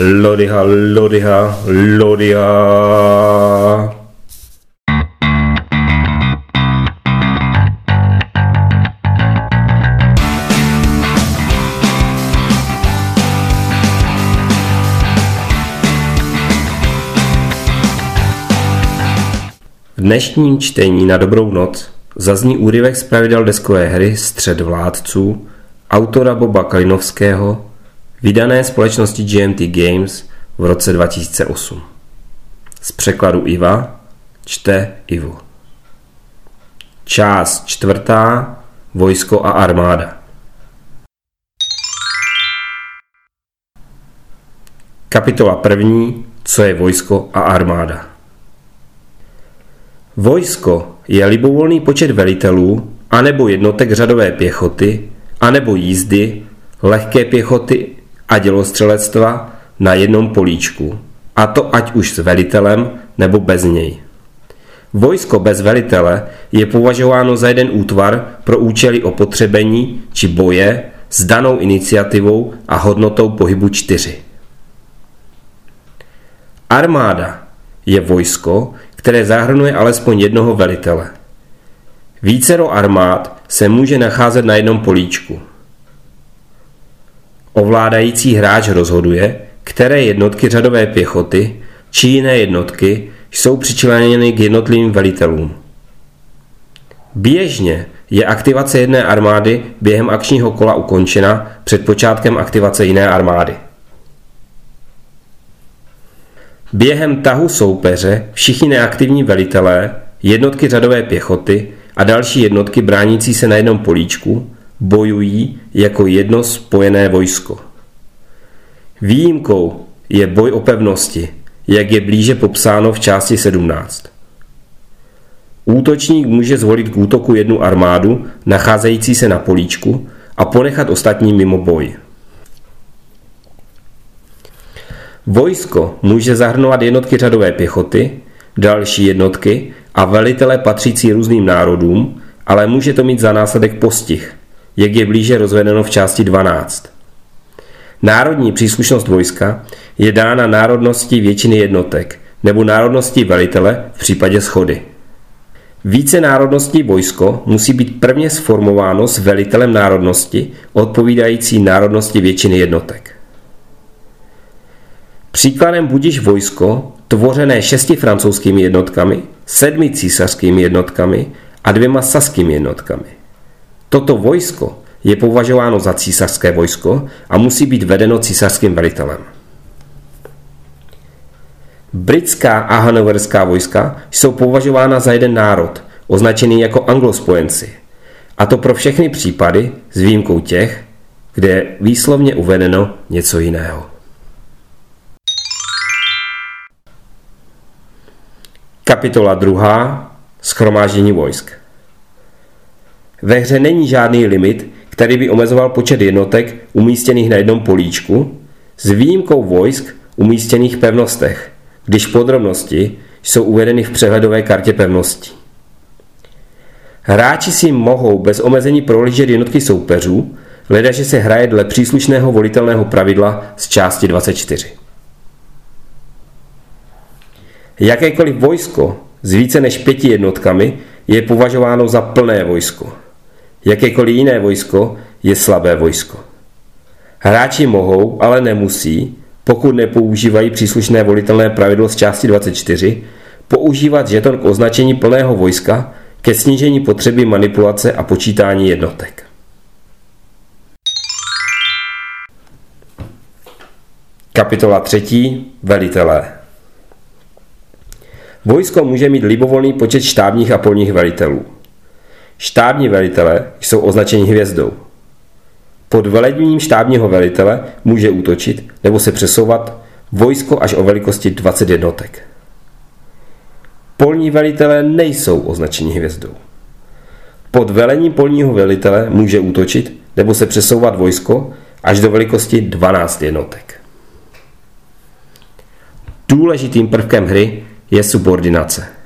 Lodyha, lodyha, lodyha. V dnešním čtení na dobrou noc zazní úryvek z pravidel deskové hry Střed vládců autora Boba Kalinovského, vydané společnosti GMT Games v roce 2008. Z překladu Iva čte Ivo. Část čtvrtá Vojsko a armáda. Kapitola první Co je vojsko a armáda. Vojsko je libovolný počet velitelů anebo jednotek řadové pěchoty, anebo jízdy, lehké pěchoty a dělostřelectva na jednom políčku, a to ať už s velitelem nebo bez něj. Vojsko bez velitele je považováno za jeden útvar pro účely opotřebení či boje s danou iniciativou a hodnotou pohybu čtyři. Armáda je vojsko, které zahrnuje alespoň jednoho velitele. Vícero armád se může nacházet na jednom políčku. Ovládající hráč rozhoduje, které jednotky řadové pěchoty či jiné jednotky jsou přičleněny k jednotlivým velitelům. Běžně je aktivace jedné armády během akčního kola ukončena před počátkem aktivace jiné armády. Během tahu soupeře všichni neaktivní velitelé, jednotky řadové pěchoty a další jednotky bránící se na jednom políčku bojují jako jedno spojené vojsko. Výjimkou je boj o pevnosti, jak je blíže popsáno v části 17. Útočník může zvolit k útoku jednu armádu nacházející se na políčku a ponechat ostatní mimo boj. Vojsko může zahrnovat jednotky řadové pěchoty, další jednotky a velitele patřící různým národům, ale může to mít za následek postih, jak je blíže rozvedeno v části 12. Národní příslušnost vojska je dána národností většiny jednotek nebo národností velitele v případě schody. Více národností vojsko musí být prvně sformováno s velitelem národnosti odpovídající národnosti většiny jednotek. Příkladem budíš vojsko, tvořené šesti francouzskými jednotkami, sedmi císařskými jednotkami a dvěma saskými jednotkami. Toto vojsko je považováno za císařské vojsko a musí být vedeno císařským velitelem. Britská a hanoverská vojska jsou považována za jeden národ, označený jako anglospojenci. A to pro všechny případy s výjimkou těch, kde je výslovně uvedeno něco jiného. Kapitola 2. Schromáždění vojsk. Ve hře není žádný limit, který by omezoval počet jednotek umístěných na jednom políčku, s výjimkou vojsk umístěných v pevnostech, když podrobnosti jsou uvedeny v přehledové kartě pevností. Hráči si mohou bez omezení prohlížet jednotky soupeřů, že se hraje dle příslušného volitelného pravidla z části 24. Jakékoliv vojsko s více než pěti jednotkami je považováno za plné vojsko. Jakékoliv jiné vojsko je slabé vojsko. Hráči mohou, ale nemusí, pokud nepoužívají příslušné volitelné pravidlo z části 24, používat žeton k označení plného vojska ke snížení potřeby manipulace a počítání jednotek. Kapitola 3. Velitelé Vojsko může mít libovolný počet štábních a polních velitelů. Štábní velitele jsou označeni hvězdou. Pod velením štábního velitele může útočit nebo se přesouvat vojsko až o velikosti 20 jednotek. Polní velitelé nejsou označeni hvězdou. Pod velením polního velitele může útočit nebo se přesouvat vojsko až do velikosti 12 jednotek. Důležitým prvkem hry je subordinace.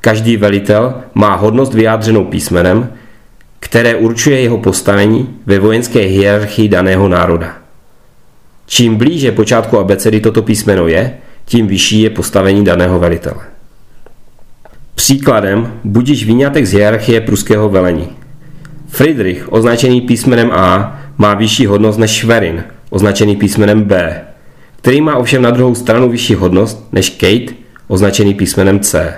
Každý velitel má hodnost vyjádřenou písmenem, které určuje jeho postavení ve vojenské hierarchii daného národa. Čím blíže počátku abecedy toto písmeno je, tím vyšší je postavení daného velitele. Příkladem budíš výňatek z hierarchie pruského velení. Friedrich, označený písmenem A, má vyšší hodnost než Schwerin, označený písmenem B, který má ovšem na druhou stranu vyšší hodnost než Kate, označený písmenem C.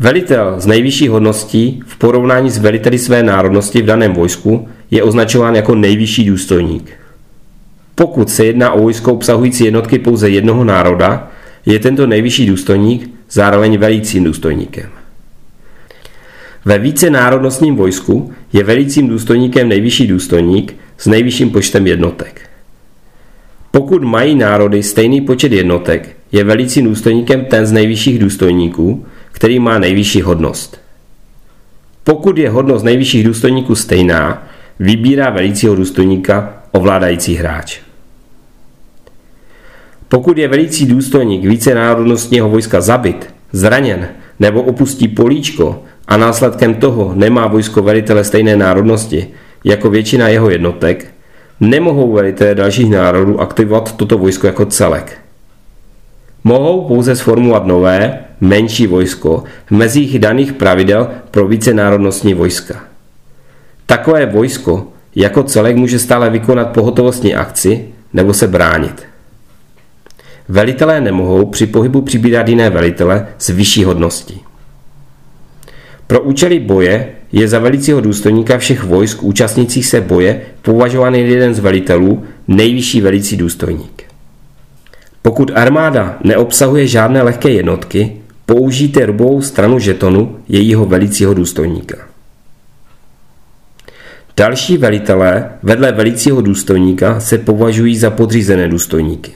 Velitel z nejvyšší hodností v porovnání s veliteli své národnosti v daném vojsku je označován jako nejvyšší důstojník. Pokud se jedná o vojsko obsahující jednotky pouze jednoho národa, je tento nejvyšší důstojník zároveň velícím důstojníkem. Ve více národnostním vojsku je velícím důstojníkem nejvyšší důstojník s nejvyšším počtem jednotek. Pokud mají národy stejný počet jednotek, je velícím důstojníkem ten z nejvyšších důstojníků, který má nejvyšší hodnost. Pokud je hodnost nejvyšších důstojníků stejná, vybírá velícího důstojníka ovládající hráč. Pokud je velící důstojník více národnostního vojska zabit, zraněn nebo opustí políčko a následkem toho nemá vojsko velitele stejné národnosti jako většina jeho jednotek, nemohou velitelé dalších národů aktivovat toto vojsko jako celek. Mohou pouze sformovat nové, menší vojsko v mezích daných pravidel pro vícenárodnostní vojska. Takové vojsko jako celek může stále vykonat pohotovostní akci nebo se bránit. Velitelé nemohou při pohybu přibírat jiné velitele s vyšší hodností. Pro účely boje je za velícího důstojníka všech vojsk účastnících se boje považovaný jeden z velitelů nejvyšší velící důstojník. Pokud armáda neobsahuje žádné lehké jednotky, použijte rubovou stranu žetonu jejího velícího důstojníka. Další velitelé vedle velícího důstojníka se považují za podřízené důstojníky.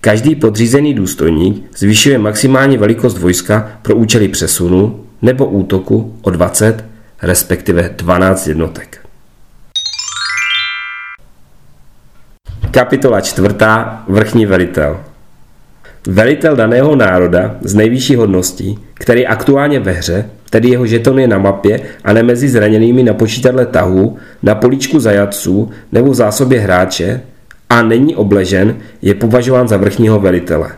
Každý podřízený důstojník zvyšuje maximální velikost vojska pro účely přesunu nebo útoku o 20, respektive 12 jednotek. Kapitola čtvrtá. Vrchní velitel. Velitel daného národa z nejvyšší hodností, který aktuálně ve hře, tedy jeho žeton je na mapě a ne mezi zraněnými na počítadle tahu, na políčku zajatců nebo v zásobě hráče a není obležen, je považován za vrchního velitele.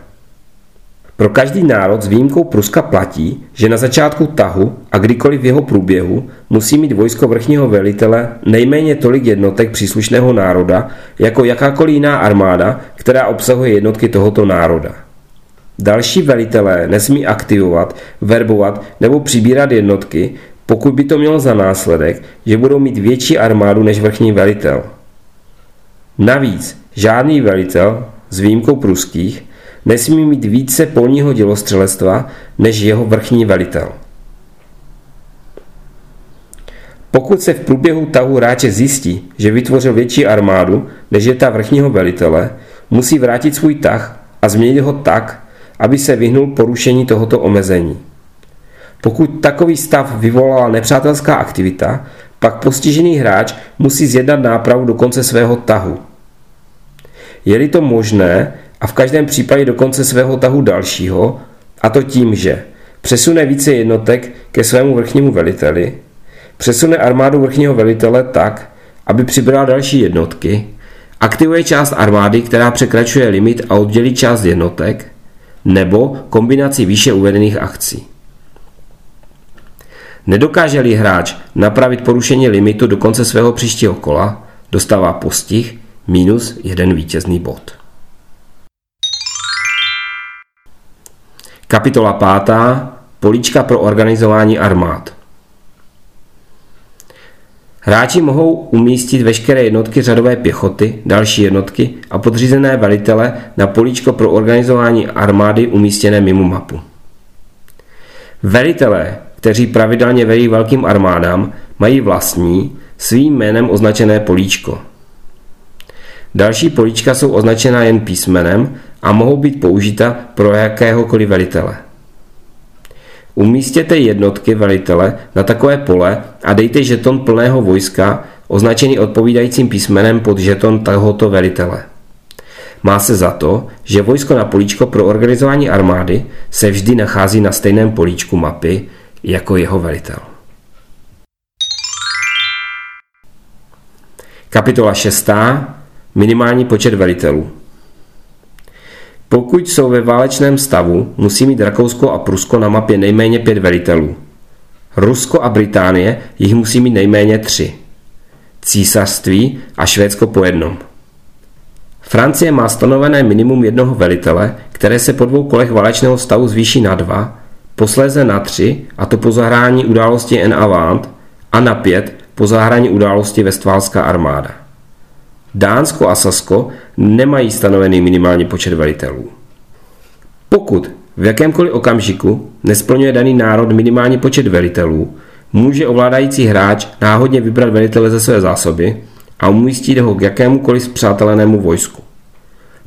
Pro každý národ s výjimkou Pruska platí, že na začátku tahu a kdykoliv v jeho průběhu musí mít vojsko vrchního velitele nejméně tolik jednotek příslušného národa jako jakákoliv jiná armáda, která obsahuje jednotky tohoto národa. Další velitelé nesmí aktivovat, verbovat nebo přibírat jednotky, pokud by to mělo za následek, že budou mít větší armádu než vrchní velitel. Navíc žádný velitel, s výjimkou pruských, nesmí mít více polního dělostřelectva než jeho vrchní velitel. Pokud se v průběhu tahu hráče zjistí, že vytvořil větší armádu než je ta vrchního velitele, musí vrátit svůj tah a změnit ho tak, aby se vyhnul porušení tohoto omezení. Pokud takový stav vyvolala nepřátelská aktivita, pak postižený hráč musí zjednat nápravu do konce svého tahu. Je-li to možné, a v každém případě do konce svého tahu dalšího, a to tím, že přesune více jednotek ke svému vrchnímu veliteli, přesune armádu vrchního velitele tak, aby přibral další jednotky, aktivuje část armády, která překračuje limit a oddělí část jednotek, nebo kombinaci výše uvedených akcí. Nedokáže-li hráč napravit porušení limitu do konce svého příštího kola, dostává postih minus jeden vítězný bod. Kapitola 5. Políčka pro organizování armád. Hráči mohou umístit veškeré jednotky řadové pěchoty, další jednotky a podřízené velitele na políčko pro organizování armády umístěné mimo mapu. Velitelé, kteří pravidelně velí velkým armádám, mají vlastní, svým jménem označené políčko. Další políčka jsou označena jen písmenem a mohou být použita pro jakéhokoliv velitele. Umístěte jednotky velitele na takové pole a dejte žeton plného vojska označený odpovídajícím písmenem pod žeton tohoto velitele. Má se za to, že vojsko na políčko pro organizování armády se vždy nachází na stejném políčku mapy jako jeho velitel. Kapitola 6. minimální počet velitelů. Pokud jsou ve válečném stavu, musí mít Rakousko a Prusko na mapě nejméně pět velitelů. Rusko a Británie jich musí mít nejméně tři. Císařství a Švédsko po jednom. Francie má stanovené minimum jednoho velitele, které se po dvou kolech válečného stavu zvýší na dva, posléze na tři, a to po zahrání události en avant, a na pět po zahrání události Vestfálská armáda. Dánsko a Sasko nemají stanovený minimální počet velitelů. Pokud v jakémkoliv okamžiku nesplňuje daný národ minimální počet velitelů, může ovládající hráč náhodně vybrat velitele ze své zásoby a umístit ho k jakémukoliv zpřátelenému vojsku.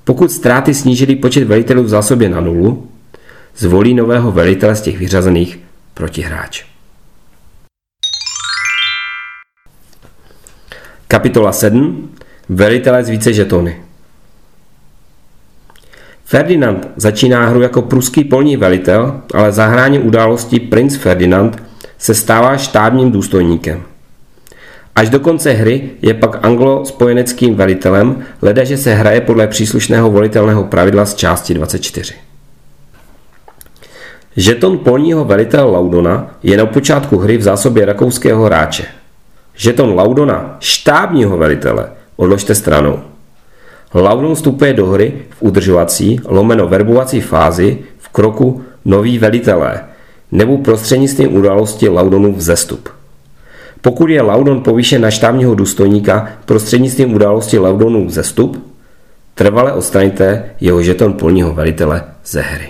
Pokud ztráty snížily počet velitelů v zásobě na nulu, zvolí nového velitele z těch vyřazených protihráč. Kapitola 7. Velitelé z více žetony. Ferdinand začíná hru jako pruský polní velitel, ale za hrání událostí princ Ferdinand se stává štábním důstojníkem. Až do konce hry je pak anglo-spojeneckým velitelem, ledaže se hraje podle příslušného volitelného pravidla z části 24. Žeton polního velitele Laudona je na počátku hry v zásobě rakouského hráče. Žeton Laudona, štábního velitele, odložte stranou. Laudon vstupuje do hry v udržovací, lomeno verbovací fázi v kroku noví velitelé nebo prostřednictvím události Laudonu vzestup. Pokud je Laudon povýšen na štábního důstojníka prostřednictvím události Laudonu vzestup, trvale odstraňte jeho žeton polního velitele ze hry.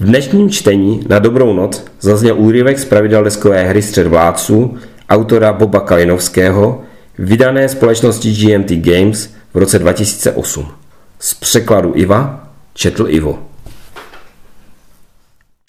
V dnešním čtení na dobrou noc zazněl úryvek z pravidel deskové hry Střed vládců autora Boba Kalinovského, vydané společností GMT Games v roce 2008. Z překladu Iva četl Ivo.